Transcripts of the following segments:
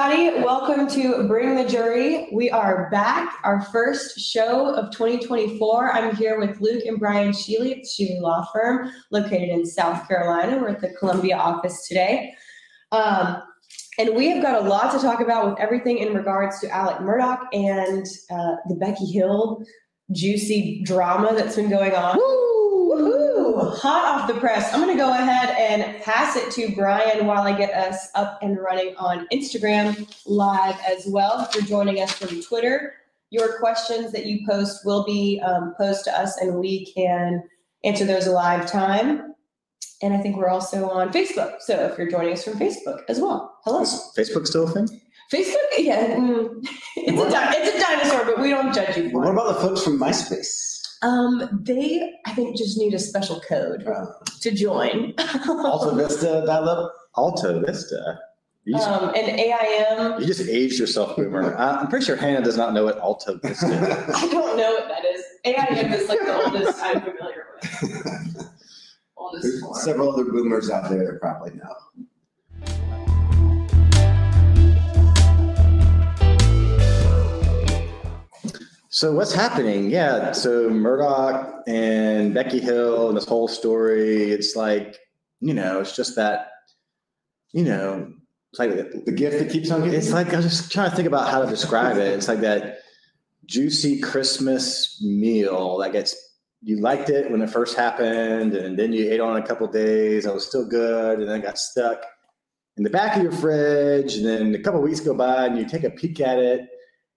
everybody. Welcome to Bring the Jury. We are back, our first show of 2024. I'm here with Luke and Brian Sheely at the Sheely Law Firm, located in South Carolina. We're at the Columbia office today. Um, and we have got a lot to talk about with everything in regards to Alex Murdaugh and uh, the Becky Hill juicy drama that's been going on. Woo! Hot off the press. I'm going to go ahead and pass it to Brian while I get us up and running on Instagram live as well. If you're joining us from Twitter, your questions that you post will be um, posed to us and we can answer those live time. And I think we're also on Facebook. So if you're joining us from Facebook as well, hello. Is Facebook still a thing? Facebook, yeah, mm, it's, a, it's a dinosaur, but we don't judge you What about the folks from MySpace? Um, they, I think, just need a special code Uh, to join. Alta Vista dial-up? Alta Vista. Just, um, and AIM, you just aged yourself, Boomer. I- I'm pretty sure Hannah does not know what Alta Vista is. I don't know what that is. AIM is like the oldest I'm familiar with. Oldest There's form. several other boomers out there that probably know. So what's happening? Yeah, so Murdaugh and Becky Hill and this whole story, it's like, you know, it's just that, you know, it's like The gift that keeps on giving? it's like I was just trying to think about how to describe it. It's like that juicy Christmas meal that gets you liked it when it first happened, and then you ate on a couple days. It was still good, and then it got stuck in the back of your fridge. And then a couple weeks go by, and you take a peek at it,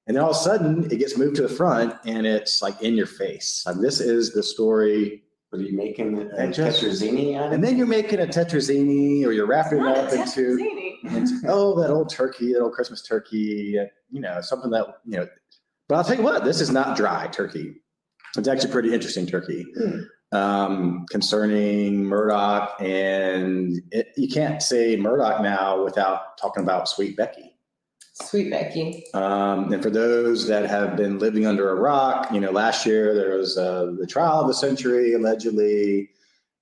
and then all of a sudden it gets moved to the front, and it's like in your face. Like this is the story. What are you making a And just- tetrazzini out of? And then you're making a tetrazzini, or you're wrapping it up into into, oh, that old turkey, that old Christmas turkey, you know, something that, you know, but I'll tell you what, this is not dry turkey. It's actually pretty interesting turkey um, concerning Murdaugh. And it, you can't say Murdaugh now without talking about Sweet Becky. Sweet Becky. Um, and for those that have been living under a rock, you know, last year there was uh, the trial of the century, allegedly,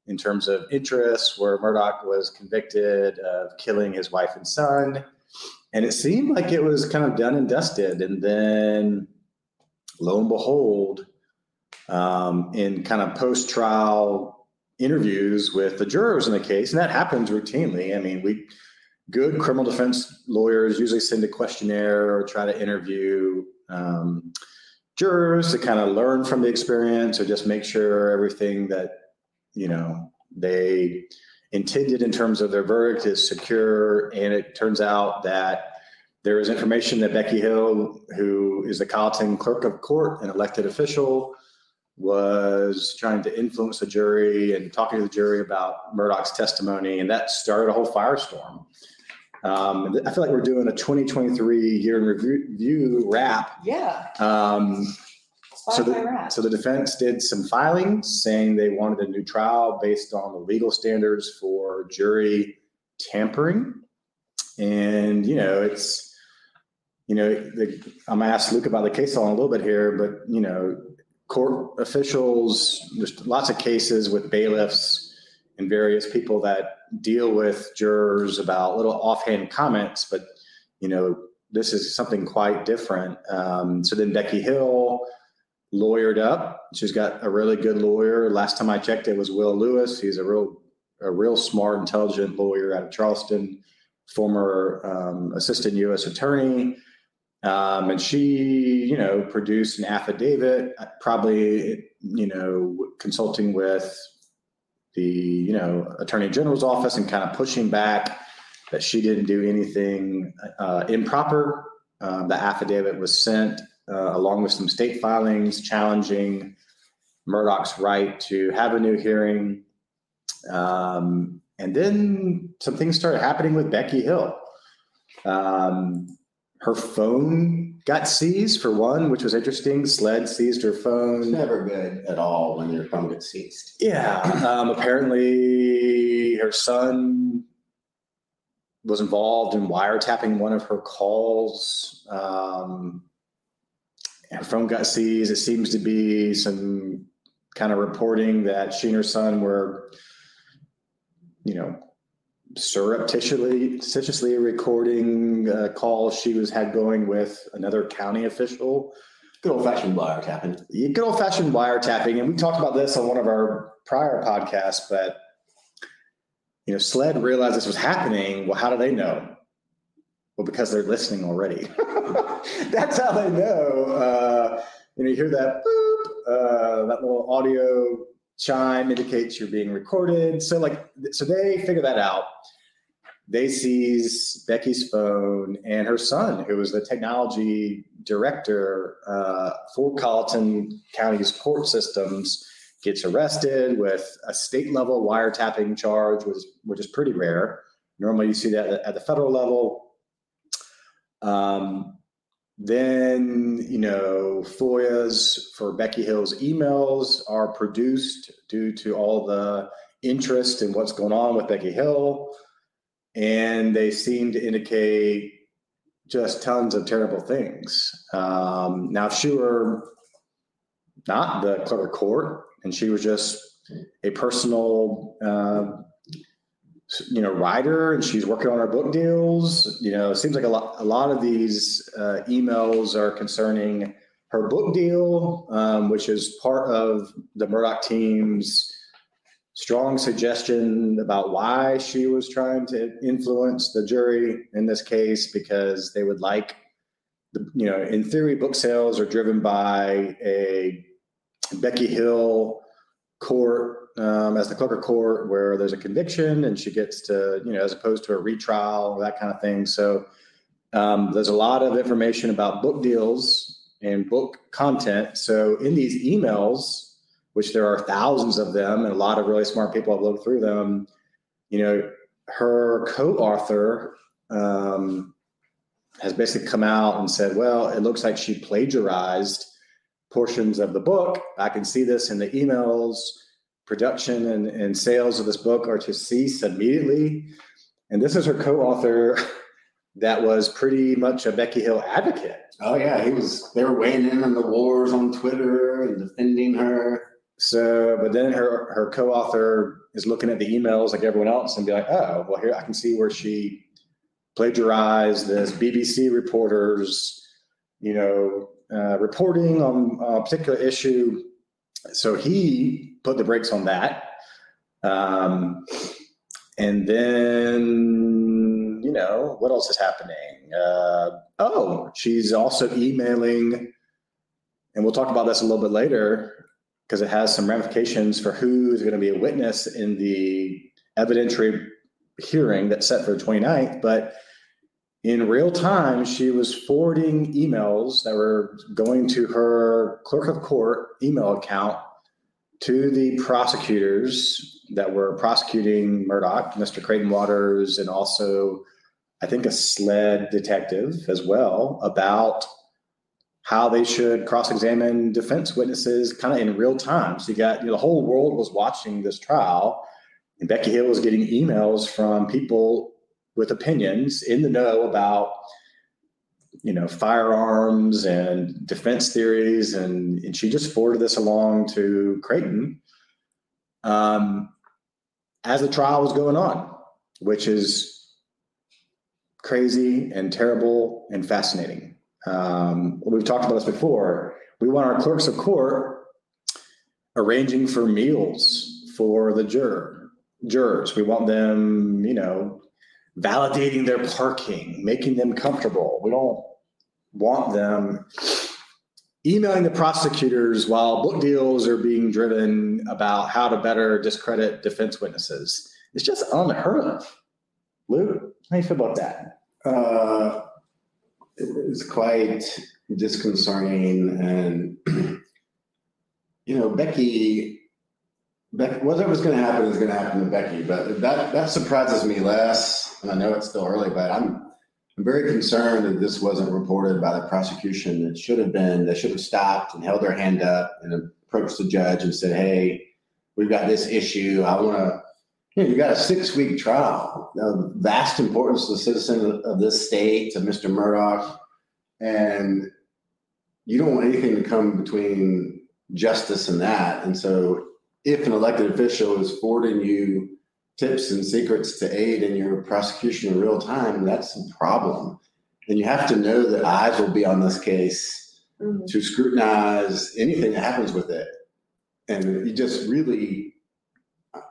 in terms of interest, where Murdaugh was convicted of killing his wife and son. And it seemed like it was kind of done and dusted. And then lo and behold, um, in kind of post trial interviews with the jurors in the case, and that happens routinely. I mean, we good criminal defense lawyers usually send a questionnaire or try to interview um, jurors to kind of learn from the experience or just make sure everything that you know they intended in terms of their verdict is secure. And it turns out that there is information that becky hill who is the colleton clerk of court an elected official was trying to influence the jury and talking to the jury about murdaugh's testimony. And that started a whole firestorm um, I feel like we're doing a 2023 year in review, wrap. Yeah. Um, so, the, so the defense did some filings saying they wanted a new trial based on the legal standards for jury tampering. And, you know, it's, you know, the, I'm gonna ask Luke about the case law in a little bit here, but, you know, court officials, there's lots of cases with bailiffs and various people that deal with jurors about little offhand comments, but you know this is something quite different. Um, so then Becky Hill lawyered up. She's got a really good lawyer. Last time I checked, it was Will Lewis. He's a real a real smart, intelligent lawyer out of Charleston, former um, assistant U.S. attorney. Um, and she, you know, produced an affidavit, probably, you know, consulting with the you know attorney general's office and kind of pushing back that she didn't do anything uh, improper. Um, the affidavit was sent uh, along with some state filings challenging Murdaugh's right to have a new hearing. Um, and then some things started happening with Becky Hill. Um, her phone got seized for one, which was interesting. SLED seized her It's phone. never good at all when your phone gets seized. Yeah. Um, apparently, her son was involved in wiretapping one of her calls. Um, her phone got seized. It seems to be some kind of reporting that she and her son were, you know, surreptitiously, recording uh, calls she was had going with another county official. Good old fashioned wiretapping. Good old fashioned wiretapping, and we talked about this on one of our prior podcasts. But you know, SLED realized this was happening. Well, how do they know? Well, because they're listening already. That's how they know. Uh, you know, you hear that boop, uh, that little audio chime indicates you're being recorded. So like, so they figure that out. They seize Becky's phone and her son, who was the technology director uh, for Colleton County's court systems, gets arrested with a state level wiretapping charge, which, which is pretty rare. Normally, you see that at the federal level. Um, then, you know, FOIAs for Becky Hill's emails are produced due to all the interest in what's going on with Becky Hill. And they seem to indicate just tons of terrible things. Um, now, if she were not the of court and she was just a personal uh, you know writer and she's working on her book deals. You know it seems like a lot a lot of these uh, emails are concerning her book deal um, which is part of the murdaugh team's strong suggestion about why she was trying to influence the jury in this case because they would like the, you know in theory book sales are driven by a becky hill court um, as the clerk of court where there's a conviction and she gets to, you know, as opposed to a retrial or that kind of thing. So um, there's a lot of information about book deals and book content. So in these emails, which there are thousands of them and a lot of really smart people have looked through them, you know, her co-author um, has basically come out and said, well, it looks like she plagiarized portions of the book. I can see this in the emails production and, and sales of this book are to cease immediately. And this is her co-author that was pretty much a Becky Hill advocate. Oh yeah, he was. They were weighing in on the wars on Twitter and defending her. So, but then her her co-author is looking at the emails like everyone else and be like, oh, well, here I can see where she plagiarized this BBC reporters, you know, uh, reporting on a particular issue. So he put the brakes on that. Um, and then, you know, what else is happening? Uh, oh, she's also emailing, and we'll talk about this a little bit later because it has some ramifications for who is going to be a witness in the evidentiary hearing that's set for the 29th. But in real time, she was forwarding emails that were going to her clerk of court email account to the prosecutors that were prosecuting Murdaugh, Mr. Creighton Waters, and also, I think, a SLED detective as well, about how they should cross examine defense witnesses kind of in real time. So you got, you know, the whole world was watching this trial, and Becky Hill was getting emails from people with opinions in the know about you know firearms and defense theories and, and she just forwarded this along to creighton um, as the trial was going on which is crazy and terrible and fascinating. Um, we've talked about this before. We want our clerks of court arranging for meals for the juror jurors. We want them you know validating their parking, making them comfortable. We don't want them emailing the prosecutors while book deals are being driven about how to better discredit defense witnesses. It's just unheard of. Luke, how do you feel about that? Uh, it's quite disconcerting. And, you know, Becky Becky, whatever's going to happen is going to happen to Becky, but that that surprises me less. And I know it's still early, but I'm I'm very concerned that this wasn't reported by the prosecution. It should have been. They should have stopped and held their hand up and approached the judge and said, "Hey, we've got this issue. I want to." You got a six week trial. Now, vast importance to the citizen of this state, to Mr. Murdaugh, and you don't want anything to come between justice and that. And so if an elected official is forwarding you tips and secrets to aid in your prosecution in real time, that's a problem. And you have to know that eyes will be on this case Mhm. to scrutinize anything that happens with it. And you just really,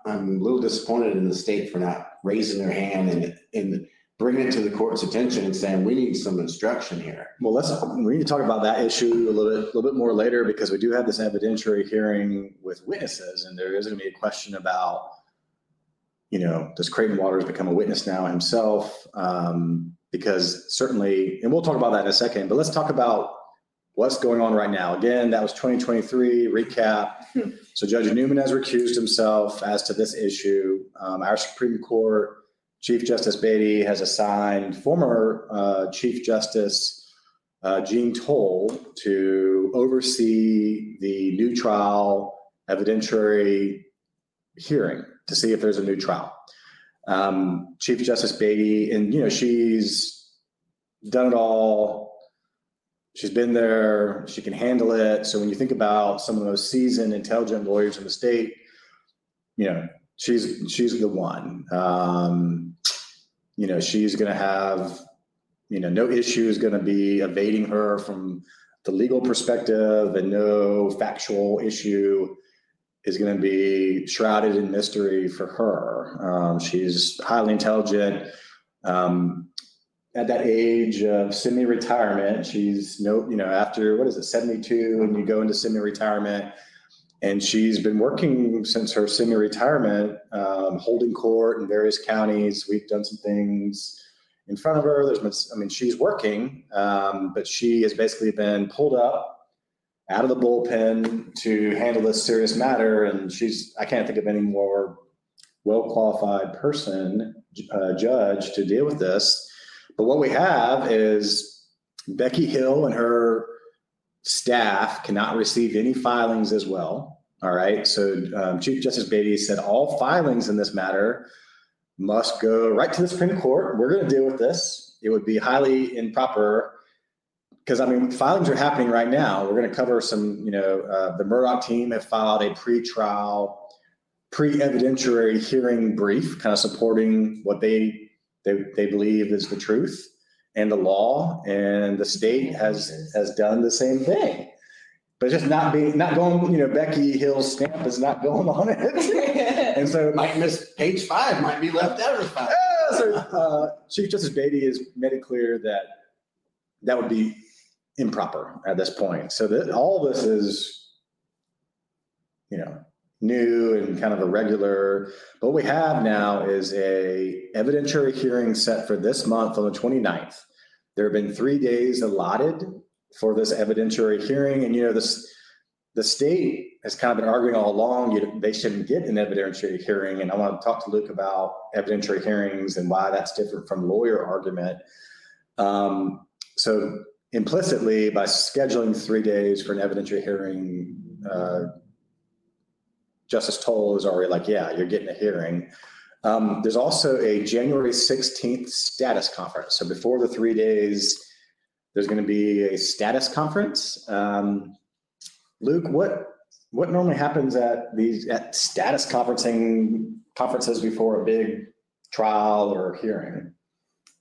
I'm a little disappointed in the state for not raising their hand and, and bringing it to the court's attention and saying, we need some instruction here. Well, let's, we need to talk about that issue a little bit, a little bit more later because we do have this evidentiary hearing with witnesses and there is going to be a question about, you know, does Creighton Waters become a witness now himself? Um, because certainly, and we'll talk about that in a second, but let's talk about what's going on right now. Again, that was 2023 recap. So Judge Newman has recused himself as to this issue. Um, our Supreme Court Chief Justice Beatty has assigned former uh, Chief Justice uh, Jean Toal to oversee the new trial evidentiary hearing to see if there's a new trial. Um, Chief Justice Beatty, and you know, she's done it all. She's been there. She can handle it. So when you think about some of the most seasoned, intelligent lawyers in the state, you know, she's she's the one. Um, you know, she's going to have, you know, no issue is going to be evading her from the legal perspective, and no factual issue is going to be shrouded in mystery for her. Um, she's highly intelligent. Um, at that age of semi-retirement, she's no, you know, after what is it, 72, and you go into semi-retirement and she's been working since her semi-retirement, um, holding court in various counties. We've done some things in front of her. There's been, I mean, she's working, um, but she has basically been pulled up out of the bullpen to handle this serious matter. And she's, I can't think of any more well-qualified person, uh, judge to deal with this. But what we have is Becky Hill and her staff cannot receive any filings as well. All right. So um, Chief Justice Beatty said all filings in this matter must go right to the Supreme Court. We're going to deal with this. It would be highly improper because I mean filings are happening right now. We're going to cover some. You know, uh, the Murdaugh team have filed a pre-trial, pre-evidentiary hearing brief, kind of supporting what they they they believe is the truth and the law, and the state has has done the same thing. But just not being not going, you know, Becky Hill's stamp is not going on it. and so Might miss page five, might be left out of five. yeah, so uh, Chief Justice Beatty has made it clear that that would be improper at this point. So that all this is, you know, new and kind of irregular. But what we have now is a evidentiary hearing set for this month on the 29th. There have been three days allotted for this evidentiary hearing, and you know this. The state has kind of been arguing all along you, they shouldn't get an evidentiary hearing, and I want to talk to Luke about evidentiary hearings and why that's different from lawyer argument. Um, so implicitly, by scheduling three days for an evidentiary hearing, uh, Justice Toal is already like, yeah, you're getting a hearing. Um, there's also a January 16th status conference. So before the three days, there's going to be a status conference. Um, Luke, what what normally happens at these at status conferencing conferences before a big trial or hearing?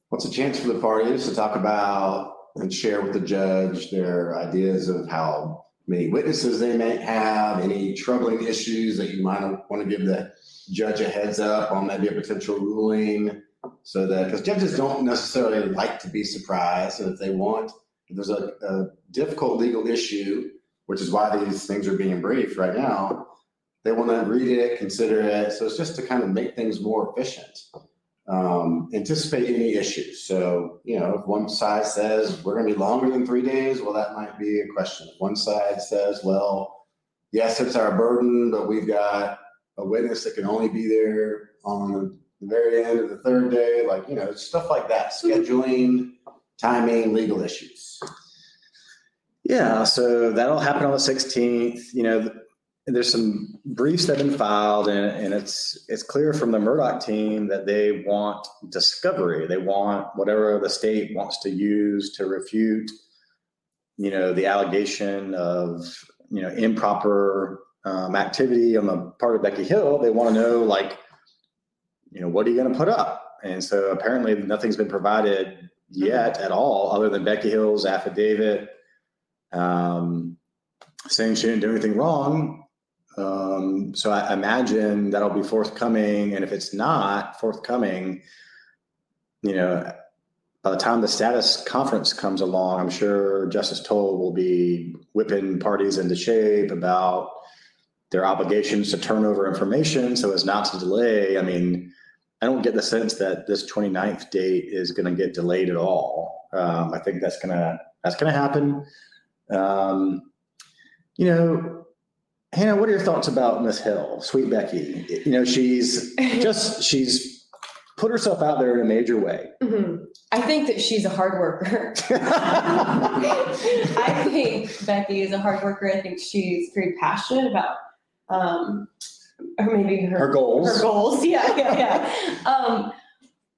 What's a chance for the parties to talk about and share with the judge their ideas of how many witnesses they may have, any troubling issues that you might want to give the judge a heads up on maybe a potential ruling. So that because judges don't necessarily like to be surprised and if they want if there's a, a difficult legal issue which is why these things are being briefed right now they want to read it consider it so it's just to kind of make things more efficient um, anticipate any issues so you know if one side says we're going to be longer than three days well that might be a question if one side says well yes it's our burden but we've got a witness that can only be there on the very end of the third day, like, you know, stuff like that, scheduling, timing, legal issues. Yeah, so that'll happen on the 16th. You know, there's some briefs that have been filed, and, and it's it's clear from the Murdaugh team that they want discovery. They want whatever the state wants to use to refute, you know, the allegation of you know improper um, activity on the part of Becky Hill. They want to know like you know, what are you going to put up? And so apparently nothing's been provided yet at all, other than Becky Hill's affidavit um, saying she didn't do anything wrong. Um, so I imagine that'll be forthcoming. And if it's not forthcoming, you know, by the time the status conference comes along, I'm sure Justice Toal will be whipping parties into shape about their obligations to turn over information so as not to delay. I mean, I don't get the sense that this 29th date is going to get delayed at all. Um, I think that's gonna that's gonna happen. Um, you know, Hannah, what are your thoughts about Miss Hill, Sweet Becky? You know, she's just she's put herself out there in a major way. Mhm. I think that she's a hard worker. I think Becky is a hard worker. I think she's very passionate about, um, or maybe her, Her goals. Her goals, yeah, yeah, yeah. Um,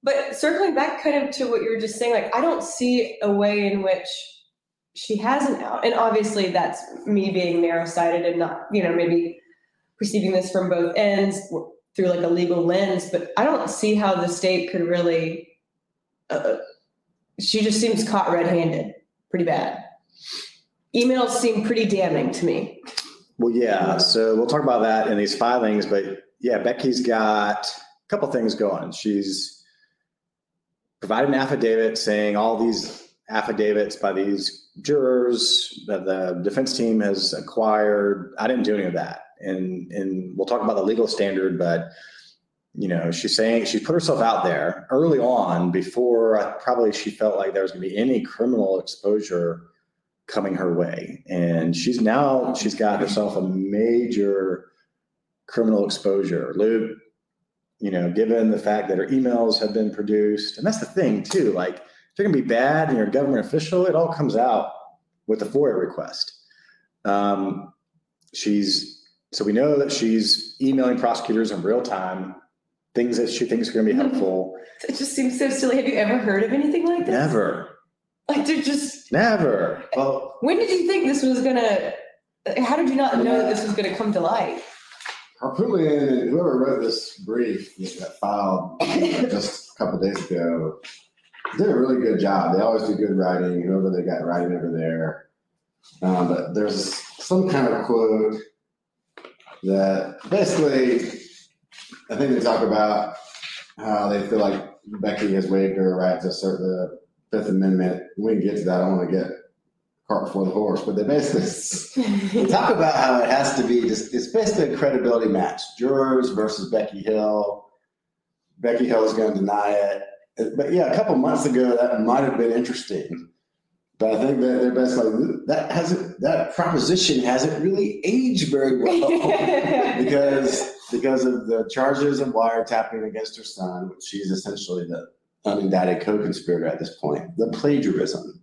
but circling back kind of to what you were just saying, like I don't see a way in which she has an out, and obviously that's me being narrow-sighted and not, you know, maybe perceiving this from both ends through like a legal lens. But I don't see how the state could really. Uh, she just seems caught red-handed, pretty bad. Emails seem pretty damning to me. Well, yeah. So we'll talk about that in these filings, but yeah, Becky's got a couple things going. She's provided an affidavit saying all these affidavits by these jurors that the defense team has acquired. I didn't do any of that, and and we'll talk about the legal standard, but you know, she's saying she put herself out there early on before probably she felt like there was going to be any criminal exposure coming her way. And she's now, she's got herself a major criminal exposure. Luke, you know, given the fact that her emails have been produced, and that's the thing too, like if you're going to be bad and you're a government official, it all comes out with a FOIA request. Um, she's, so we know that she's emailing prosecutors in real time things that she thinks are going to be helpful. It just seems so silly. Have you ever heard of anything like this? Never, Like they're just. never. Well, When did you think this was gonna? How did you not know that this was gonna come to light? Harpootlian and whoever wrote this brief that got filed just a couple days ago did a really good job. They always do good writing, whoever they got writing over there. Um, but there's some kind of quote that basically, I think they talk about how they feel like Becky has waived her right to assert the Fifth Amendment. We can get to that. I don't want to get cart before the horse, but they basically talk about how it has to be just it's basically a credibility match jurors versus becky hill becky hill is going to deny it but yeah a couple months ago that might have been interesting but i think that they're basically that hasn't that proposition hasn't really aged very well because because of the charges of wiretapping against her son which she's essentially the unindicted co-conspirator at this point the plagiarism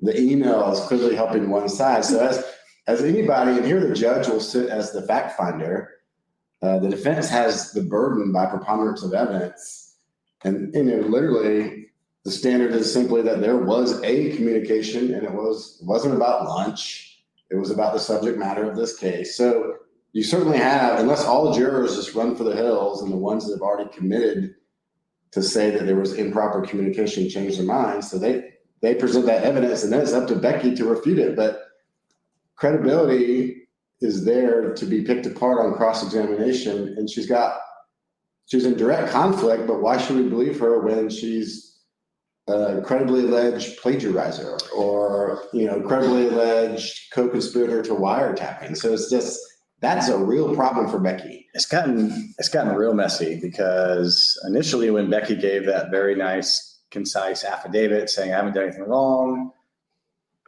the email is clearly helping one side. So as as anybody, and here the judge will sit as the fact finder. Uh, the defense has the burden by preponderance of evidence, and you know, literally, the standard is simply that there was a communication, and it was wasn't about lunch. It was about the subject matter of this case. So you certainly have, unless all jurors just run for the hills, and the ones that have already committed to say that there was improper communication change their minds. So they they present that evidence, and then it's up to Becky to refute it. But credibility is there to be picked apart on cross examination, and she's got she's in direct conflict. But why should we believe her when she's a credibly alleged plagiarizer or you know credibly alleged co-conspirator to wiretapping? So it's just that's a real problem for Becky. It's gotten it's gotten real messy because initially when Becky gave that very nice, concise affidavit saying I haven't done anything wrong,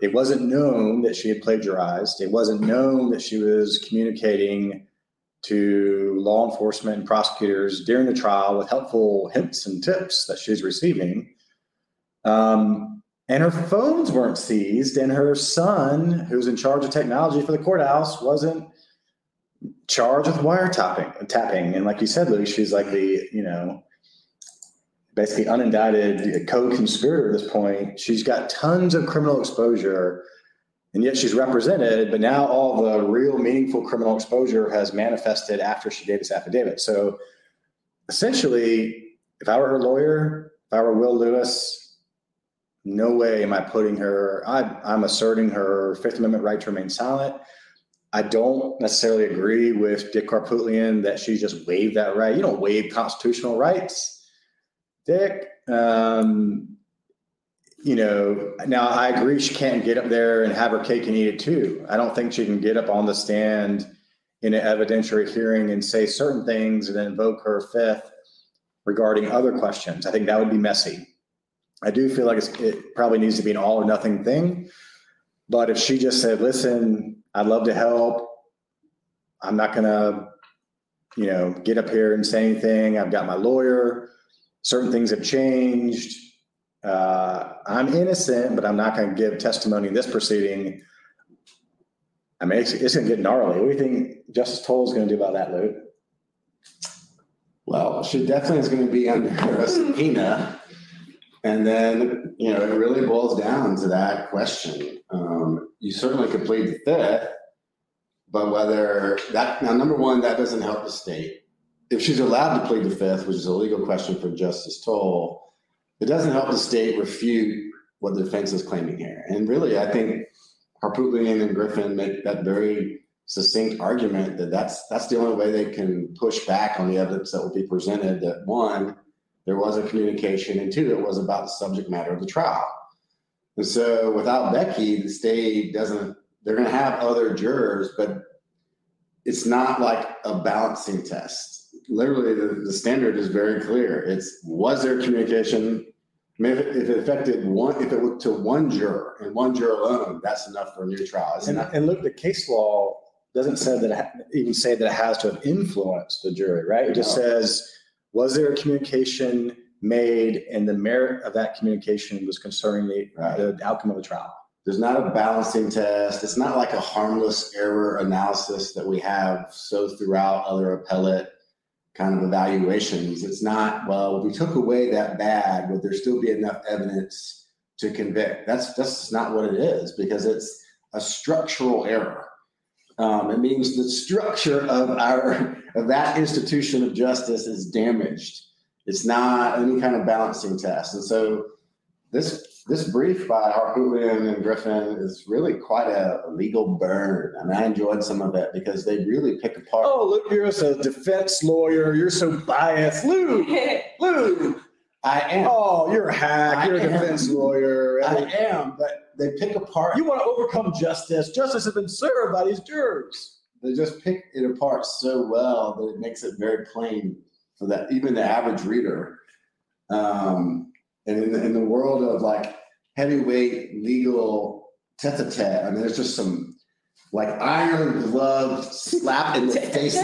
it wasn't known that she had plagiarized. It wasn't known that she was communicating to law enforcement and prosecutors during the trial with helpful hints and tips that she's receiving. Um, and her phones weren't seized, and her son, who's in charge of technology for the courthouse, wasn't charged with wiretapping and tapping. And like you said, Luke, she's like the, you know, basically unindicted co-conspirator at this point. She's got tons of criminal exposure, and yet she's represented. But now all the real meaningful criminal exposure has manifested after she gave this affidavit. So essentially, if I were her lawyer, if I were Will Lewis, no way am I putting her, I, I'm asserting her Fifth Amendment right to remain silent. I don't necessarily agree with Dick Harpootlian that she just waived that right. You don't waive constitutional rights, Dick. Um, you know, now I agree she can't get up there and have her cake and eat it too. I don't think she can get up on the stand in an evidentiary hearing and say certain things and then invoke her fifth regarding other questions. I think that would be messy. I do feel like it probably needs to be an all or nothing thing. But if she just said, listen, I'd love to help, I'm not going to, you know, get up here and say anything. I've got my lawyer. Certain things have changed. Uh, I'm innocent, but I'm not going to give testimony in this proceeding. I mean, it's, it's going to get gnarly. What do you think Justice Toal is going to do about that, Luke? Well, she definitely is going to be under a subpoena. And then, you know, it really boils down to that question. Um, you certainly could plead the fifth, but whether that, now, number one, that doesn't help the state. If she's allowed to plead the fifth, which is a legal question for Justice Toal, it doesn't help the state refute what the defense is claiming here. And really, I think Harpootlian and Griffin make that very succinct argument that that's that's the only way they can push back on the evidence that will be presented. That one, there was a communication, and two, it was about the subject matter of the trial. And so, without Becky, the state doesn't. They're going to have other jurors, but it's not like a balancing test. Literally, the, the standard is very clear. It's was there communication I mean, if it, if it affected one, if it to one juror and one juror alone, that's enough for a new trial, isn't And, it? and look, the case law doesn't say that it ha- even say that it has to have influenced the jury, right? It just No. says, was there a communication made, and the merit of that communication was concerning the, Right. the outcome of the trial. There's not a balancing test. It's not like a harmless error analysis that we have so throughout other appellate kind of evaluations. It's not, well, if we took away that bad, would there still be enough evidence to convict? That's that's not what it is because it's a structural error. Um, it means the structure of our of that institution of justice is damaged. It's not any kind of balancing test, and so this this brief by Harpootlian and Griffin is really quite a, a legal burn. I mean, I enjoyed some of it because they really pick apart. Oh, look, you're a defense lawyer. You're so biased. Lou, Lou. I am, Oh, you're a hack. I You're a defense lawyer. I am, but they pick apart. You want to overcome justice. Justice has been served by these jurors. they just pick it apart so well that it makes it very plain for that even the average reader. Um, and in the, in the world of like heavyweight legal tete-a-tete, I mean, there's just some like iron glove slap in the face.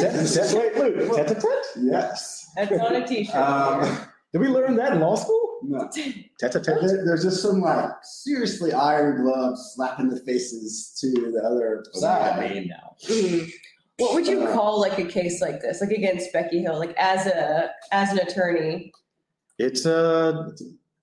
Wait, Lou. Tete-a-tete? Yes. That's on a t-shirt. Um, Did we learn that in law school? no. Tete-a-tete? There's just some like seriously iron glove slap in the faces to the other side. now. Mhm. What would you call like a case like this, like against Becky Hill, like as a as an attorney? It's a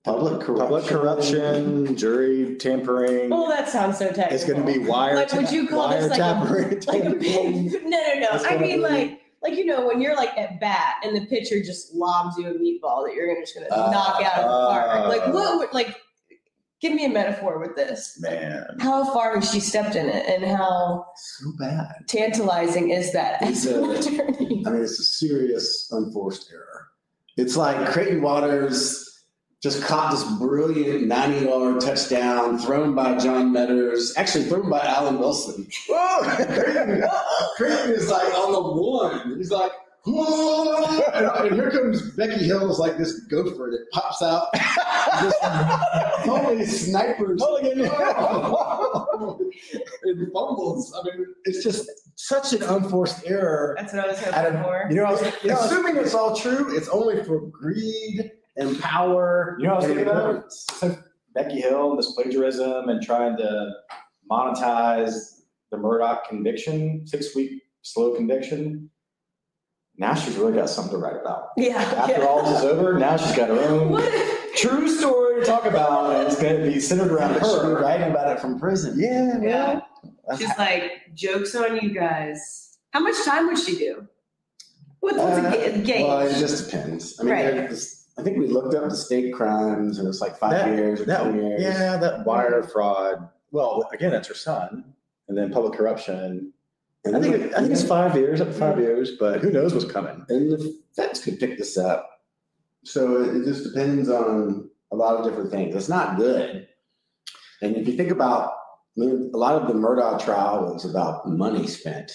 Public corruption. public corruption, jury tampering. Oh, that sounds so technical. It's going to be wire. Like, would you call this like a- wiretapping. like a no, no, no. I mean, be- like, like you know, when you're like at bat and the pitcher just lobs you a meatball that you're just gonna Uh, knock out of the park. Like, what? would- Like, give me a metaphor with this. Man. How far has she stepped in it, and how So bad. tantalizing is that as It's an a- attorney? I mean, it's a serious unforced error. It's like Creighton Waters just caught this brilliant 90 yard touchdown thrown by John Meadors, actually thrown by Alan Wilson. Whoa! Creighton, Creighton is like on the one. He's like, "Whoa!" and, and here comes Becky Hill's like this gopher that pops out. Just, holy snipers. it fumbles. I mean, it's just such an unforced error. That's what I was Out hoping of- for. You know, was, you know, I was, Assuming it's all true, it's only for greed and power. You know what I was and thinking of? importance. Becky Hill, this plagiarism and trying to monetize the Murdaugh conviction, six week slow conviction. Now she's really got something to write about. Yeah. After yeah. all this is over, now she's got her own What true story to talk about, and it's going to be centered around She'll her. writing about it from prison. Yeah, Yeah. well, She's like, jokes on you guys. How much time would she do? What's, what's a Uh, ga- gauge? Well, it just depends. I mean, Right. There's- I think we looked up the state crimes and it's like five That- years or That, ten years. yeah, that wire fraud. Well, again, that's her son, and then public corruption. And I think then- it, I think it's five years, up to five years, but who knows what's coming? And the feds could pick this up. So it it just depends on a lot of different things. It's not good. And if you think about a lot of the Murdaugh trial was about money spent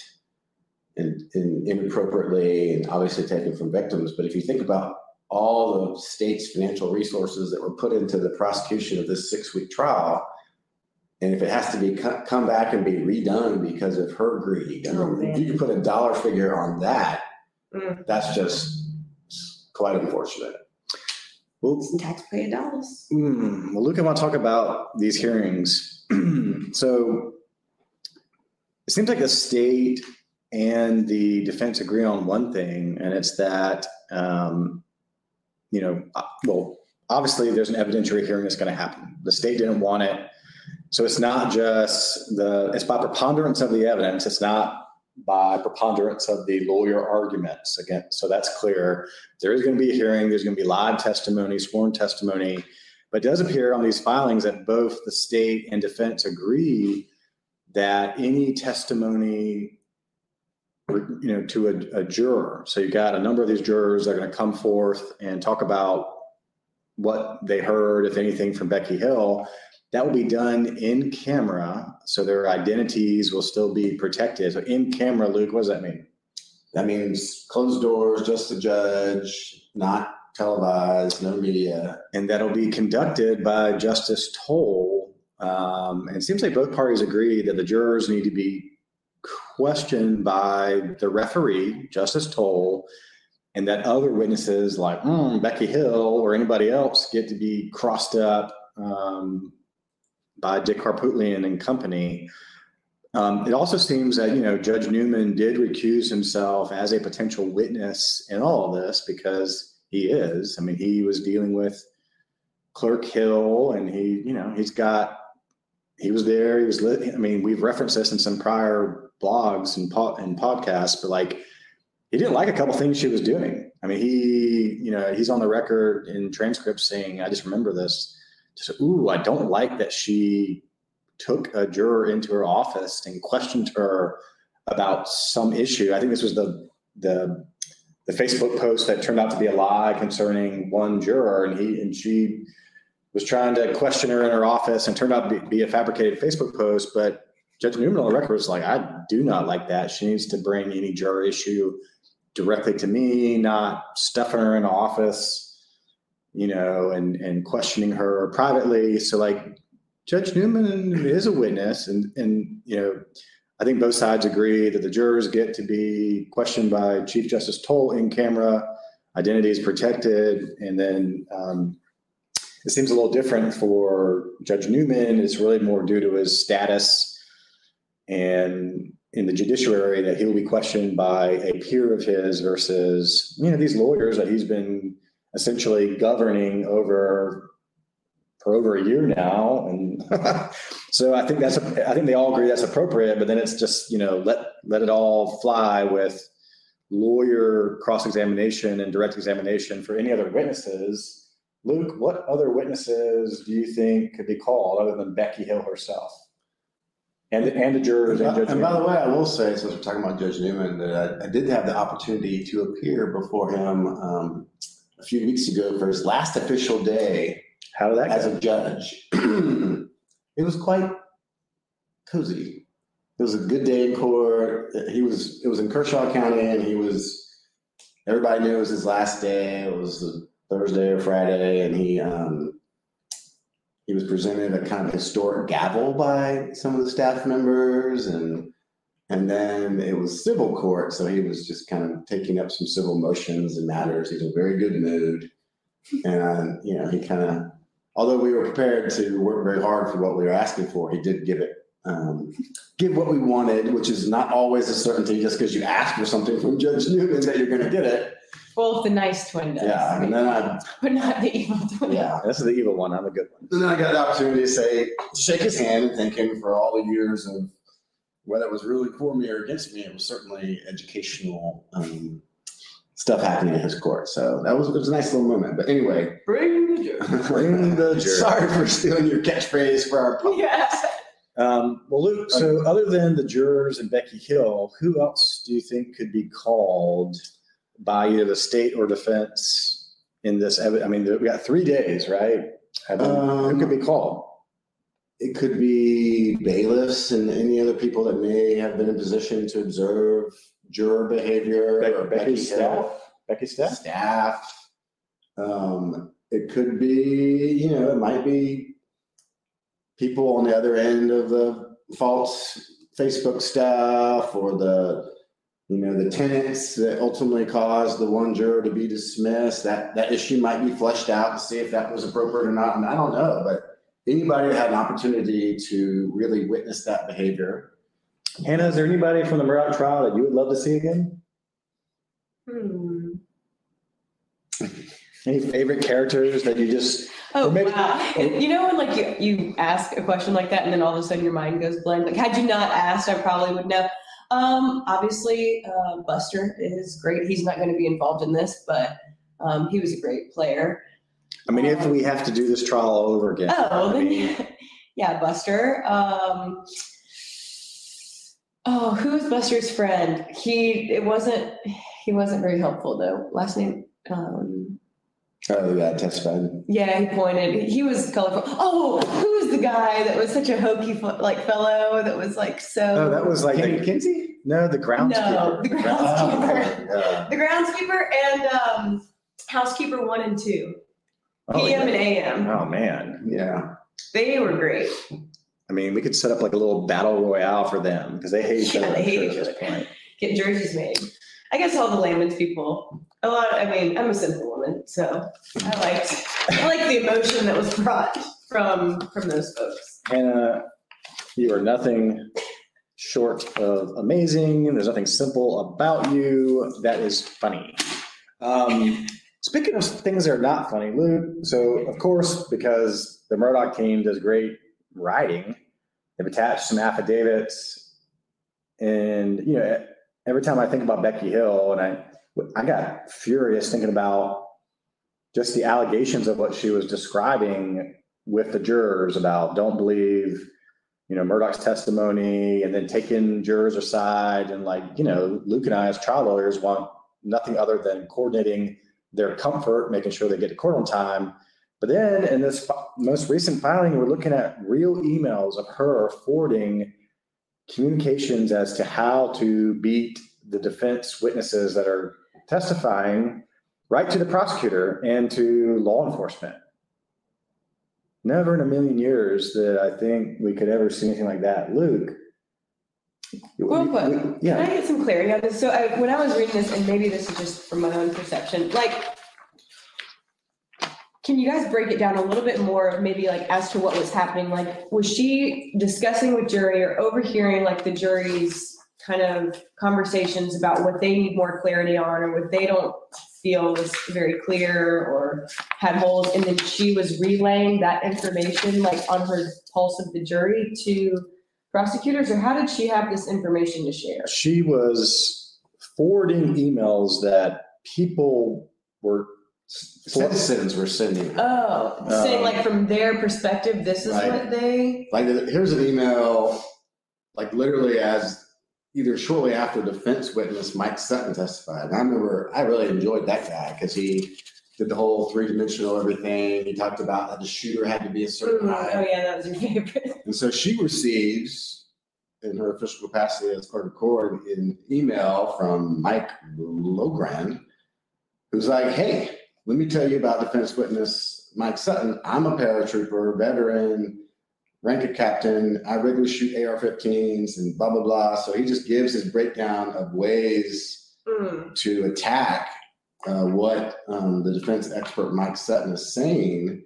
and, and inappropriately and obviously taken from victims. But if you think about all the state's financial resources that were put into the prosecution of this six week trial, and if it has to be co- come back and be redone because of her greed, I Oh, mean, if you could put a dollar figure on that, Mm. that's just quite unfortunate. Well, Some taxpayer dollars. Hmm, well, Luke, I want to talk about these hearings. so it seems like the state and the defense agree on one thing, and it's that, um, you know, uh, well, obviously there's an evidentiary hearing that's going to happen. The state didn't want it. So it's not just the, it's by preponderance of the evidence. It's not by preponderance of the lawyer arguments again. So that's clear. There is going to be a hearing. There's going to be live testimony, sworn testimony. But it does appear on these filings that both the state and defense agree that any testimony, you know, to a, a juror. So you got a number of these jurors that are going to come forth and talk about what they heard, if anything, from Becky Hill. That will be done in camera, so their identities will still be protected. So in camera, Luke, what does that mean? That means closed doors, just the judge, not televised, no media. and that'll be conducted by Justice Toal. Um, and it seems like both parties agree that the jurors need to be questioned by the referee, Justice Toal, and that other witnesses like mm, Becky Hill or anybody else get to be crossed up um, by Dick Harpootlian and company. Um, it also seems that you know Judge Newman did recuse himself as a potential witness in all of this because he is. I mean, he was dealing with Clerk Hill, and he, you know, he's got, he was there. He was lit. I mean, we've referenced this in some prior blogs and pod, and podcasts, but like, he didn't like a couple things she was doing. I mean, he, you know, he's on the record in transcripts saying, "I just remember this." Just, ooh, I don't like that she took a juror into her office and questioned her about some issue. I think this was the the the Facebook post that turned out to be a lie concerning one juror, and he and she was trying to question her in her office, and turned out to be, be a fabricated Facebook post. But Judge Newman on the record was like, "I do not like that. She needs to bring any juror issue directly to me, not stuffing her in office, you know, and and questioning her privately." So like, Judge Newman is a witness, and and you know. I think both sides agree that the jurors get to be questioned by Chief Justice Toal in camera, identity is protected, and then um, it seems a little different for Judge Newman. It's really more due to his status and in the judiciary that he will be questioned by a peer of his versus you know these lawyers that he's been essentially governing over for over a year now. And so i think that's i think they all agree that's appropriate but then it's just you know let let it all fly with lawyer cross-examination and direct examination for any other witnesses. Luke what other witnesses do you think could be called other than becky hill herself and the, and the jurors and, Judge And by the way, I will say, since we're talking about Judge Newman, that I, I did have the opportunity to appear before him um, a few weeks ago for his last official day how did that as go? a judge. it was quite cozy. It was a good day in court. He was. It was in Kershaw County, and he was. Everybody knew it was his last day. It was a Thursday or Friday, and he um, he was presented a kind of historic gavel by some of the staff members, and and then it was civil court, so he was just kind of taking up some civil motions and matters. he's in a very good mood, and you know he kind of although we were prepared to work very hard for what we were asking for, he did give it, um, give what we wanted, which is not always a certainty just because you ask for something from Judge Newman that you're going to get it. Well, if the nice twin does. Yeah, and then I, But not the evil twin. yeah, this is the evil one i'm a good one and then I got the opportunity to say, to shake his hand and thank him for all the years of whether it was really for me or against me. It was certainly educational. Um, stuff happening in his court. So that was it was a nice little moment. But anyway, Bring the jury. Bring the jury. sorry for stealing your catchphrase for our. Yeah. Um, well, Luke, so other than the jurors and Becky Hill, who else do you think could be called by either the state or defense in this? I mean, we got three days, right? I mean, who could be called? It could be bailiffs and any other people that may have been in position to observe juror behavior Becky- or Becky's Becky Hill. staff? Becky Steph? staff. Um, it could be, you know, it might be people on the other end of the false Facebook stuff or the, you know, the tenants that ultimately caused the one juror to be dismissed. That that issue might be fleshed out to see if that was appropriate or not. And I don't know, but anybody that had an opportunity to really witness that behavior. Hannah, is there anybody from the Murdaugh trial that you would love to see again? Hmm. Any favorite characters that you just Oh maybe- wow! You know when like you, you ask a question like that and then all of a sudden your mind goes blank. Like had you not asked, I probably would know. Um, obviously, uh, Buster is great. He's not going to be involved in this, but um, he was a great player. I mean, if we have to do this trial all over again. Oh, I mean, yeah, yeah, Buster. Um, oh, who was Buster's friend? He it wasn't he wasn't very helpful though. Last name. Um, Oh, that testified. Yeah, he pointed. He was colorful. Oh, who's the guy that was such a hokey like fellow that was like so? Oh, that was like Kenny the, Kinsey? no, the groundskeeper. No, the groundskeeper. yeah. the groundskeeper and um, housekeeper one and two, Oh, PM yeah. and AM. Oh man. Yeah. They were great. I mean, we could set up like a little battle royale for them because they hate each Yeah, other. they hate sure, each other. Get jerseys made. I guess all the layman's people. A lot. I mean, I'm a simple woman, so I liked. I like the emotion that was brought from from those folks. Hannah, you are nothing short of amazing. There's nothing simple about you that is funny. Um, speaking of things that are not funny, Luke, so of course, because the Murdaugh team does great writing, they've attached some affidavits. And, you know, every time I think about Becky Hill, and I, I got furious thinking about just the allegations of what she was describing with the jurors about don't believe you know murdaugh's testimony and then taking jurors aside and like you know luke and i as trial lawyers want nothing other than coordinating their comfort making sure they get to court on time. But then in this most recent filing we're looking at real emails of her forwarding communications as to how to beat the defense witnesses that are testifying right to the prosecutor and to law enforcement never in a million years that I think we could ever see anything like that. Luke. We- Can I get some clarity on this? So I, when I was reading this, and maybe this is just from my own perception, like, can you guys break it down a little bit more, maybe like as to what was happening? Like, was she discussing with jury or overhearing like the jury's kind of conversations about what they need more clarity on or what they don't feel was very clear or had holes, and then she was relaying that information like on her pulse of the jury to prosecutors, or how did she have this information to share? She was forwarding emails that people were Citizens were sending. Oh, saying Um, like from their perspective, this is Right. what they. Like, here's an email, like literally as either shortly after defense witness Mike Sutton testified. And I remember I really enjoyed that guy because he did the whole three dimensional everything. He talked about how the shooter had to be a certain Oh height. yeah, that was your favorite. And so she receives, in her official capacity as clerk of court, an email from Mike Logran, who's like, hey, let me tell you about defense witness Mike Sutton. I'm a paratrooper, veteran, rank a captain. I regularly shoot AR-15s and blah, blah, blah. So he just gives his breakdown of ways Mm, to attack uh, what um, the defense expert Mike Sutton is saying.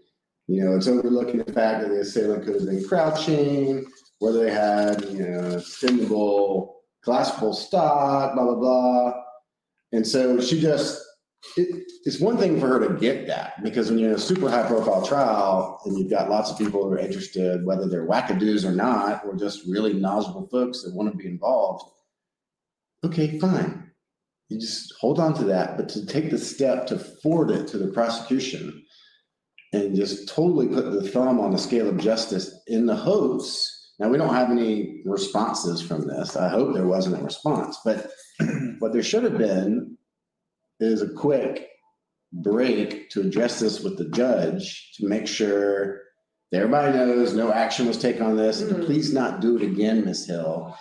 You know, it's overlooking the fact that the assailant could have been crouching, whether they had, you know, extendable, collapsible stock, blah, blah, blah. And so she just, it, it's one thing for her to get that because when you're in a super high profile trial and you've got lots of people who are interested, whether they're wackadoos or not, or just really knowledgeable folks that want to be involved, okay, fine you just hold on to that, but to take the step to forward it to the prosecution and just totally put the thumb on the scale of justice in the hopes. Now, we don't have any responses from this. I hope there wasn't a response, but what there should have been is a quick break to address this with the judge to make sure that everybody knows no action was taken on this. Mhm. Please not do it again, Miss Hill.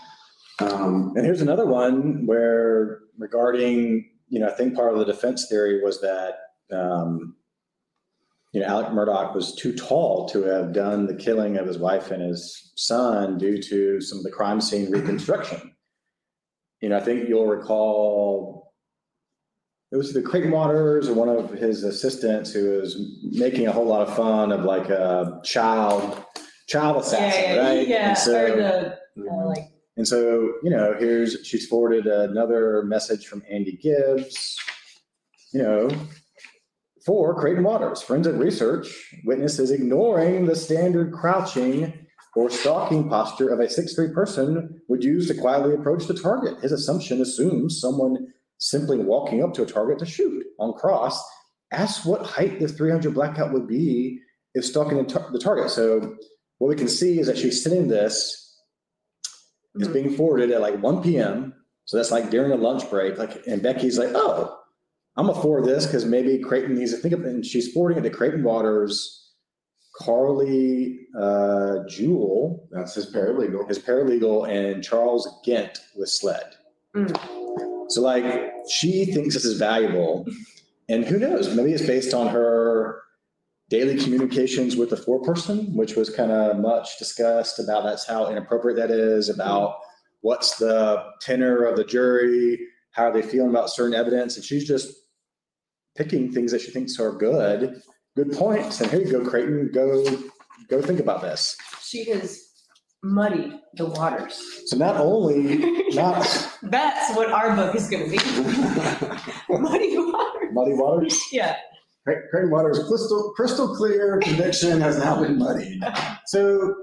Um, And here's another one where regarding, you know, I think part of the defense theory was that, um, you know, Alec Murdaugh was too tall to have done the killing of his wife and his son due to some of the crime scene reconstruction. You know, I think you'll recall it was the Creighton Waters or one of his assistants who was making a whole lot of fun of like a child child assassin, yeah, yeah, right? yeah. And so- or the uh, like and so, you know, here's she's forwarded another message from Andy Gibbs, you know, for Creighton Waters, forensic research, witness is ignoring the standard crouching or stalking posture of a six-three person would use to quietly approach the target. His assumption assumes someone simply walking up to a target to shoot on cross. Asks what height the 300 blackout would be if stalking the, tar- the target. So what we can see is that she's sending this is Mhm. being forwarded at like 1 p.m. So that's like during a lunch break. Like, and Becky's like, "Oh, I'm gonna forward this because maybe Creighton needs to think of it." And she's forwarding it to Creighton Waters, Carly uh, Jewell, that's his paralegal. his paralegal, and Charles Gent with SLED. So like, she thinks this is valuable, and who knows? Maybe it's based on her daily communications with the foreperson, which was kind of much discussed about that's how inappropriate that is, about what's the tenor of the jury, how are they feeling about certain evidence, and she's just picking things that she thinks are good, good points. And here you go, Creighton, go go think about this. she has muddied the waters. So not only not That's what our book is going to be. Muddy waters. muddy waters, Yeah. Cre- Creighton Waters crystal crystal clear conviction has now been muddied. So,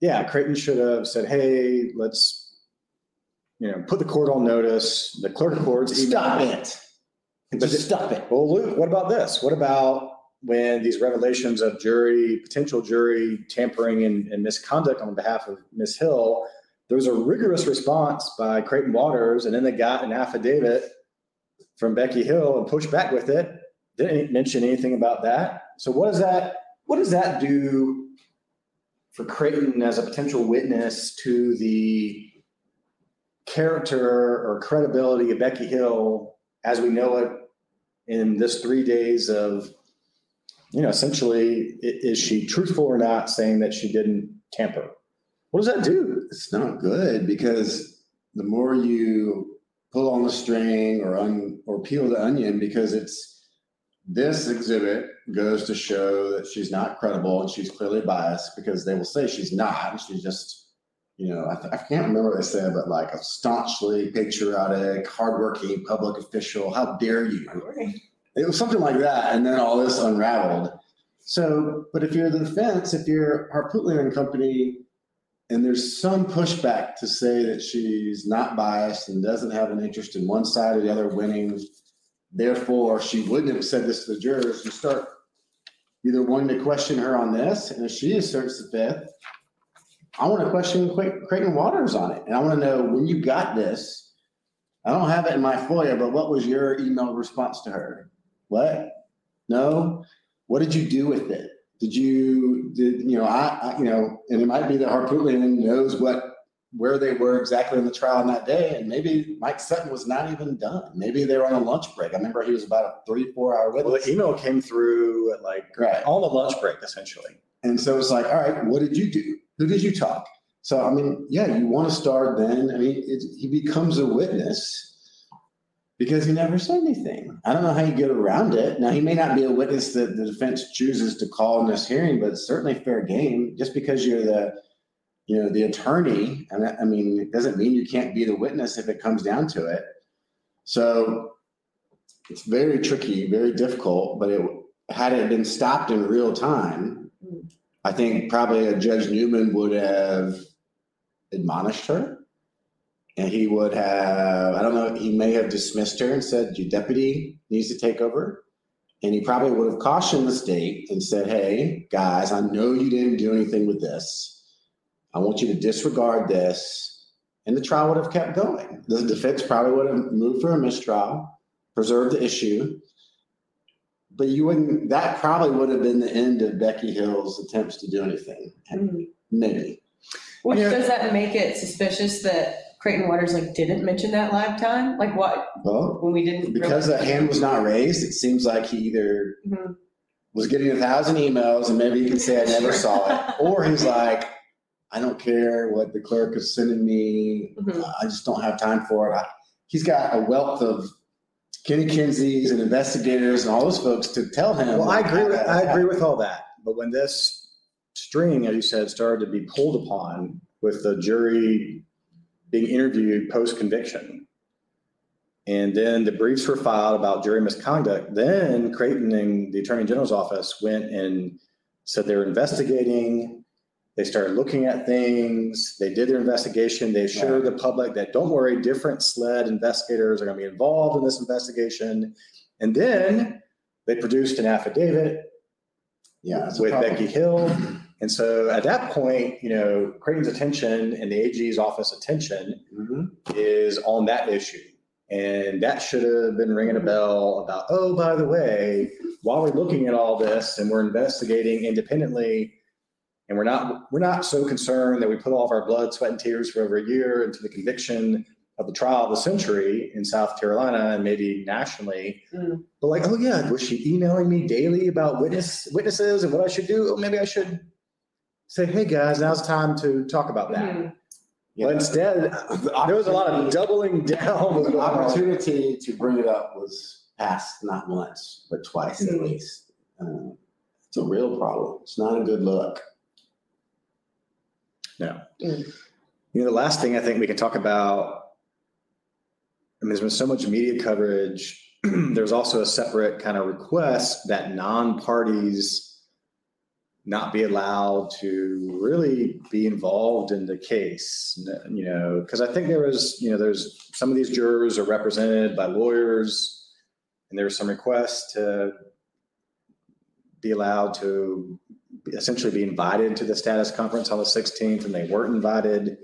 yeah, Creighton should have said, "Hey, let's, you know, put the court on notice." The clerk of courts Stop it. But Just it- stop it. Well, Luke, what about this? What about when these revelations of jury potential jury tampering and, and misconduct on behalf of Miss Hill? There was a rigorous response by Creighton Waters, and then they got an affidavit from Becky Hill and pushed back with it. Didn't mention anything about that. So what does that what does that do for Creighton as a potential witness to the character or credibility of Becky Hill as we know it in this three days of, you know, essentially, is she truthful or not saying that she didn't tamper? What does that do? It's not good because the more you pull on the string or un, or peel the onion, because it's this exhibit goes to show that she's not credible and she's clearly biased because they will say she's not. And she's just, you know, I, th- I can't remember what they said, but like a staunchly patriotic, hardworking public official. How dare you? It was something like that, and then all this unraveled. So, but if you're the defense, if you're Harpootlian and Company, and there's some pushback to say that she's not biased and doesn't have an interest in one side or the other winning, therefore she wouldn't have said this to the jurors. You start either wanting to question her on this, and if she asserts the fifth, I want to question Cre- Creighton Waters on it, and I want to know when you got this. I don't have it in my FOIA, but what was your email response to her? What? No. What did you do with it? Did you did you know I, I you know and it might be that Harpootlian knows what where they were exactly in the trial on that day, and maybe Mike Sutton was not even done. Maybe they were on a lunch break. I remember he was about a three four hour Well, the email came through at like Right. on the lunch break, essentially. And so it's like, all right, what did you do? Who did you talk? So I mean, yeah, you want to start then. I mean, it, he becomes a witness because he never said anything. I don't know how you get around it. Now he may not be a witness that the defense chooses to call in this hearing, but it's certainly fair game. Just because you're the, you know, the attorney, and I I mean, it doesn't mean you can't be the witness if it comes down to it. So it's very tricky, very difficult. But it had it been stopped in real time, mm. I think probably a Judge Newman would have admonished her and he would have, I don't know, he may have dismissed her and said, Your deputy needs to take over. And he probably would have cautioned the state and said, Hey, guys, I know you didn't do anything with this. I want you to disregard this. And the trial would have kept going. The defense probably would have moved for a mistrial, preserved the issue. But you wouldn't, that probably would have been the end of Becky Hill's attempts to do anything. Mhm. Maybe. Which Yeah. does that make it suspicious that Creighton Waters like didn't mention that live time? Like what Well, when we didn't because the realize- hand was not raised, it seems like he either Mhm. was getting a thousand emails and maybe he can say I never saw it, or he's like, I don't care what the clerk is sending me. Mhm. I just don't have time for it. I, he's got a wealth of Kenny Kinseys and investigators and all those folks to tell him. Well, I agree. With, I agree with all that. But when this string, as you said, started to be pulled upon with the jury being interviewed post conviction, and then the briefs were filed about jury misconduct, then Creighton and the Attorney General's office went and said they were investigating. They started looking at things. They did their investigation. They assured the public that don't worry, different SLED investigators are going to be involved in this investigation. And then they produced an affidavit Yeah, with. Becky Hill. And so at that point, you know, Creighton's attention and the AG's office attention Mhm. is on that issue. And that should have been ringing a bell about, oh, by the way, while we're looking at all this and we're investigating independently, and we're not we're not so concerned that we put all of our blood, sweat, and tears for over a year into the conviction of the trial of the century in South Carolina and maybe nationally. Mm. But like, oh yeah, was she emailing me daily about witness witnesses and what I should do? Oh, maybe I should say, hey guys, now's the time to talk about that. Mhm. But instead, there was a lot of doubling down. The opportunity to bring it up was passed not once, but twice at Mhm. least. Uh, It's a real problem. It's not a good look. No. You know, the last thing I think we can talk about, I mean, there's been so much media coverage. there's also a separate kind of request that non-parties not be allowed to really be involved in the case, you know, because I think there was, you know, there's some of these jurors are represented by lawyers, and there was some requests to be allowed to essentially be invited to the status conference on the 16th, and they weren't invited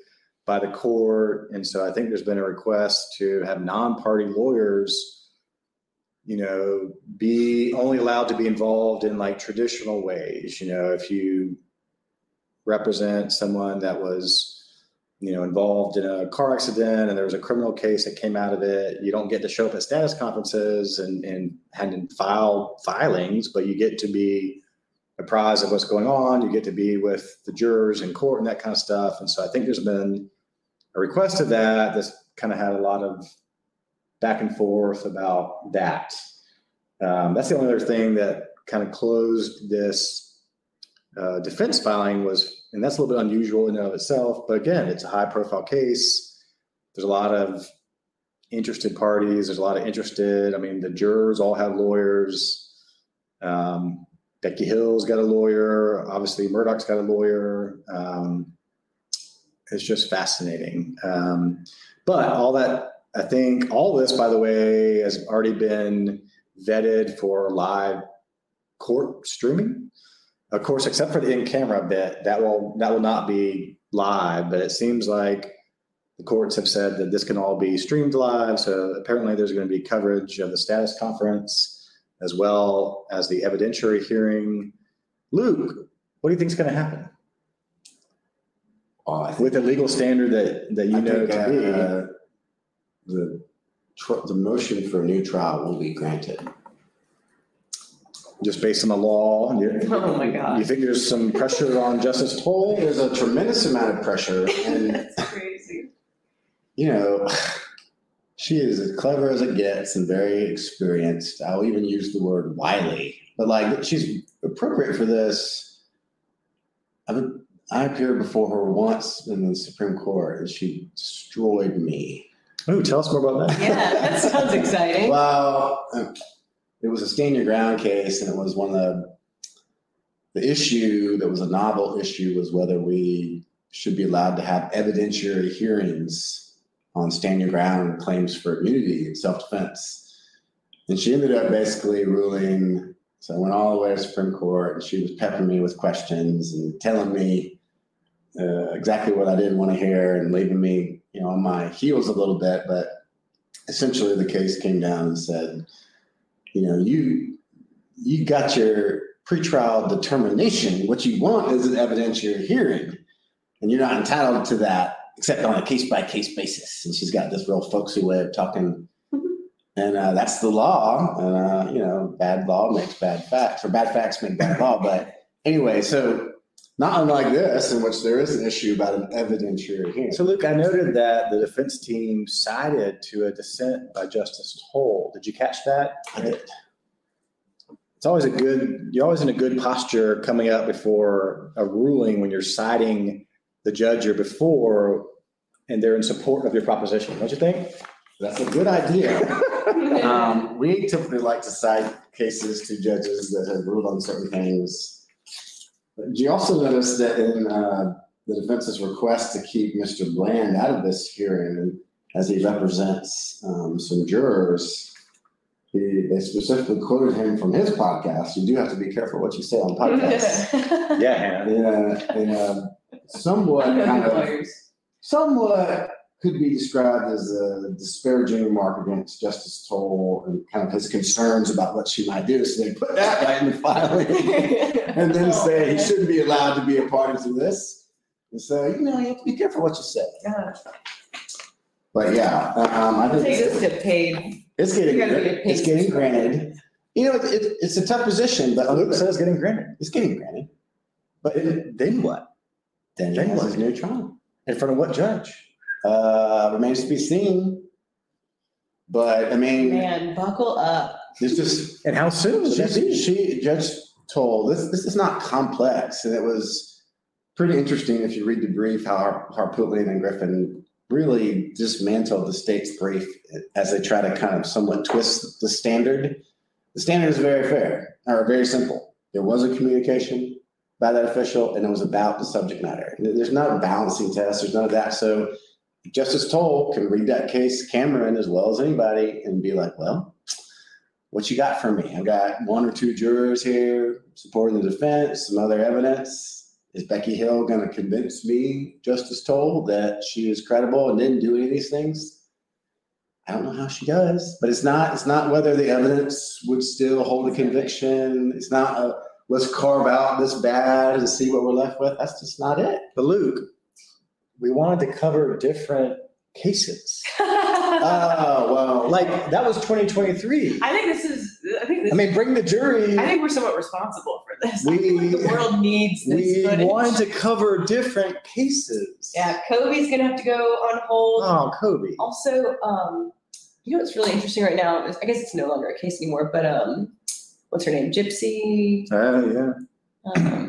by the court. And so I think there's been a request to have non-party lawyers, you know, be only allowed to be involved in like traditional ways. You know, if you represent someone that was, you know, involved in a car accident and there was a criminal case that came out of it, you don't get to show up at status conferences and and and file filings, but you get to be apprised of what's going on. You get to be with the jurors in court and that kind of stuff. And so I think there's been a request of that that's kind of had a lot of back and forth about that. Um, that's the only other thing that kind of closed this uh, defense filing was, and that's a little bit unusual in and of itself. But again, it's a high profile case. There's a lot of interested parties. There's a lot of interested. I mean, the jurors all have lawyers. Um, Becky Hill's got a lawyer. Obviously, Murdaugh's got a lawyer. Um, it's just fascinating. Um, but all that, I think, all this, by the way, has already been vetted for live court streaming. Of course, except for the in-camera bit, that will that will not be live. But it seems like the courts have said that this can all be streamed live. So apparently, there's going to be coverage of the status conference as well as the evidentiary hearing. Luke, what do you think is going to happen Oh, with the legal standard that, that you I know to be? uh, the tr- the motion for a new trial will be granted. just based on the law? You, Oh my God. You think there's some pressure on Justice Toal? There's a tremendous amount of pressure, and That's crazy. you know, she is as clever as it gets and very experienced. I'll even use the word wily, but like she's appropriate for this. I've, I appeared before her once in the Supreme Court, and she destroyed me. Oh, tell us more about that. Yeah, that sounds exciting. Well, it was a stand your ground case, and it was one of the the issue that was a novel issue was whether we should be allowed to have evidentiary hearings on stand your ground claims for immunity and self defense. And she ended up basically ruling. So I went all the way to Supreme Court, and she was peppering me with questions and telling me uh, exactly what I didn't want to hear, and leaving me, you know, on my heels a little bit. But essentially, the case came down and said, you know, you you got your pretrial determination. What you want is an evidentiary hearing, and you're not entitled to that except on a case by case basis. And she's got this real folksy way of talking, and uh, that's the law. And uh, you know, bad law makes bad facts, or bad facts make bad law. But anyway, so not unlike this, in which there is an issue about an evidentiary hearing. So, Luke, I noted that the defense team cited to a dissent by Justice Toal. Did you catch that? I did. It's always a good, you're always in a good posture coming up before a ruling when you're citing the judge or before and they're in support of your proposition, don't you think? That's a good idea. Um, we typically like to cite cases to judges that have ruled on certain things. But you also notice that in uh, the defense's request to keep Mr. Bland out of this hearing, as he represents um, some jurors, he, they specifically quoted him from his podcast. You do have to be careful what you say on podcasts. Yeah, Hannah. in a, in a somewhat kind of somewhat could be described as a disparaging remark against Justice Toal and kind of his concerns about what she might do. So they put that right in the filing and then say he shouldn't be allowed to be a party to this. And so, you know, you have to be careful what you say. But yeah, um, I think Take it's, this to paid. it's getting, get paid. it's getting granted. You know, it, it, it's a tough position, but Luke says getting granted. it's getting granted. But then what? Then he Then has what? his new trial. In front of what judge? Uh, remains to be seen. But I mean, Man, buckle up. there's just And how soon would she, be? she Judge told this. This is not complex, and it was pretty interesting if you read the brief how Har- Harpootlian and Griffin really dismantled the state's brief as they try to kind of somewhat twist the standard. The standard is very fair or very simple. There was a communication by that official, and it was about the subject matter. There's not a balancing test. There's none of that. So Justice Toal can read that case, Cameron, as well as anybody, and be like, well, what you got for me? I've got one or two jurors here supporting the defense, some other evidence. Is Becky Hill going to convince me, Justice Toal, that she is credible and didn't do any of these things? I don't know how she does, but it's not. It's not whether the evidence would still hold a conviction. It's not a let's carve out this bad and see what we're left with. That's just not it. But Luke, we wanted to cover different cases. Oh well, Like that was 2023. I think this is. I think this. I mean, bring the jury. I think we're somewhat responsible for this. We- like the world needs this We footage. wanted to cover different cases. Yeah, Kobe's gonna have to go on hold. Oh, Kobe. Also, um, you know what's really interesting right now? is- I guess it's no longer a case anymore, but um, what's her name? Gypsy Oh, yeah. um,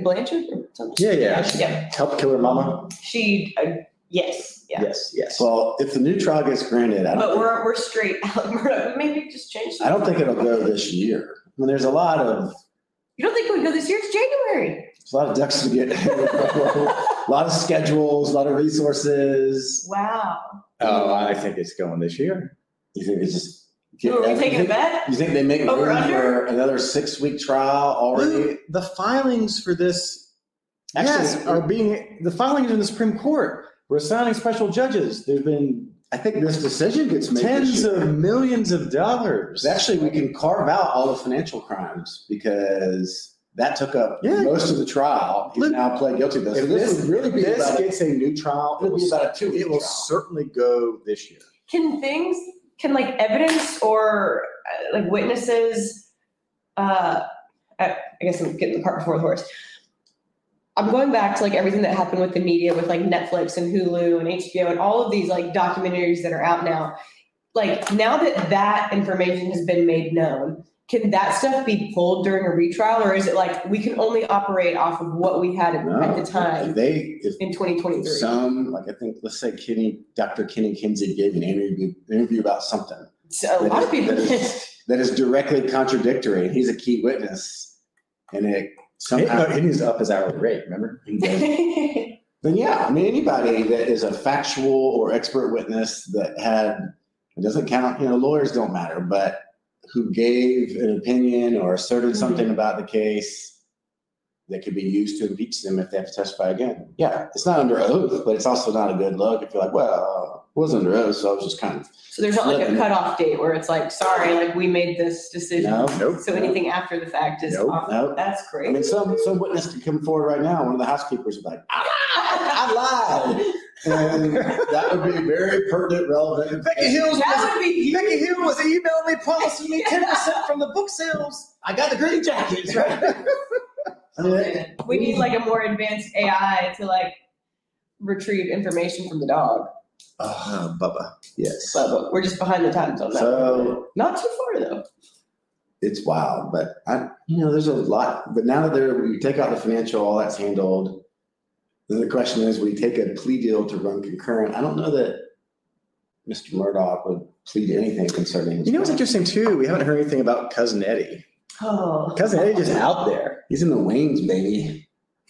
Blanchard or something? Yeah, yeah. yeah. Help Killer Mama. She, uh, yes, yeah. Yes, yes. well, if the new trial gets granted, I But don't. we're we're straight out. We're, maybe just change. I don't think it'll go this year. I mean, there's a lot of You don't think it would go this year? It's January. there's a lot of ducks to get, a lot of schedules, a lot of resources. Wow. oh, I think it's going this year. You think it's just? Are we taking a you think, bet? you think they make Over, room under? for another six week trial already? Luke, the filings for this, yes, Actually- are being the filings in the Supreme Court. We're assigning special judges. There's been I think this decision gets made. this tens year. of millions of dollars. Actually, we can carve out all the financial crimes because that took up Yeah. most of the trial. He's Look, now pled guilty to this. if So this this, would really be this about a- gets a new trial, it It'll be about a two-week it will trial. certainly go this year. Can things, can like evidence or uh, like witnesses, uh, I, I guess I'm getting the cart before the horse. I'm going back to like everything that happened with the media with like Netflix and Hulu and HBO and all of these like documentaries that are out now. Like now that that information has been made known, can that stuff be pulled during a retrial or is it like we can only operate off of what we had at, No, at the time they, if in 2023? some, like I think, let's say Kenny, Dr. Kenny Kinsey gave an interview, interview about something So a lot of people That is- that is directly contradictory, and he's a key witness, and it somehow uh, he needs up his hourly rate, remember? then yeah, I mean, anybody that is a factual or expert witness that had, it doesn't count, you know, lawyers don't matter, but who gave an opinion or asserted mm-hmm. something about the case that could be used to impeach them if they have to testify again. Yeah, it's not under oath, but it's also not a good look if you're like, well, it was under oath, so I was just kind of, So there's not like a Flipping it. cutoff date where it's like, sorry, like we made this decision. no, Nope. So anything after the fact is Nope, off. nope. That's great. I mean, some, some witness could come forward right now, one of the housekeepers would be like, ah, I lied. And that would be very pertinent, relevant. Becky Hills That would be Becky Hill was emailing me promising me ten percent from the book sales. I got the green jackets, right? I We need like a more advanced AI to like retrieve information from the dog. Ah, Bubba. Yes. But, but we're just behind the times on that. So Not too far though. it's wild, but I, you know, there's a lot. But now that they're, you take out the financial, all that's handled. Then the question is, we take a plea deal to run concurrent. I don't know that Mr. Murdaugh would plead anything concerning. his You know what's client. interesting too? We haven't heard anything about cousin Eddie. Oh. Cousin Eddie just out there. He's in the wings, baby.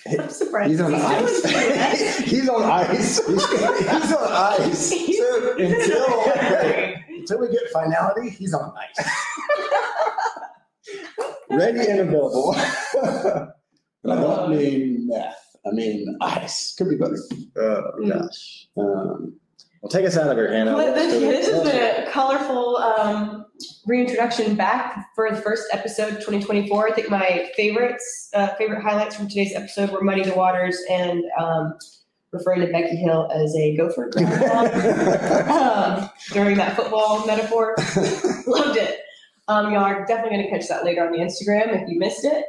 I'm surprised. He's on doing ice. that. He's on ice. He's, he's on ice. He's- So until, until we get finality, he's on ice. Ready and available. And I don't mean meth. I mean ice. Could be better. oh gosh. Um, Well, take us out of here, Hannah. Well, this, yeah, this has been a colorful um, reintroduction back for the first episode 2024. I think my favorites, uh, favorite highlights from today's episode were Muddy the Waters and um, referring to Becky Hill as a gopher groundhog um, during that football metaphor. Loved it. Um, y'all are definitely going to catch that later on the Instagram if you missed it.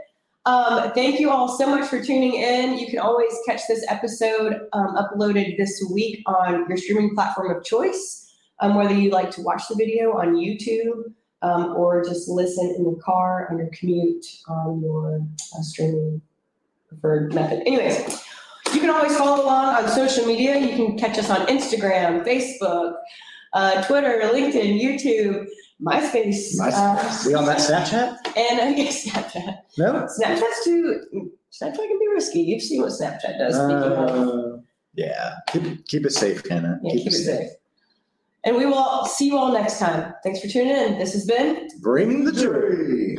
Um, thank you all so much for tuning in. You can always catch this episode um, uploaded this week on your streaming platform of choice, um, whether you like to watch the video on YouTube um, or just listen in the car on your commute on your uh, streaming preferred method. Anyways, you can always follow along on social media. You can catch us on Instagram, Facebook, uh, Twitter, LinkedIn, YouTube, MySpace, MySpace. We on that Snapchat? uh, and I guess Snapchat. No. Snapchat's too. Snapchat can be risky. You've seen what Snapchat does. Uh, yeah. Keep, keep it safe, Hannah. yeah, keep it safe. And we will see you all next time. Thanks for tuning in. This has been Bring the jury.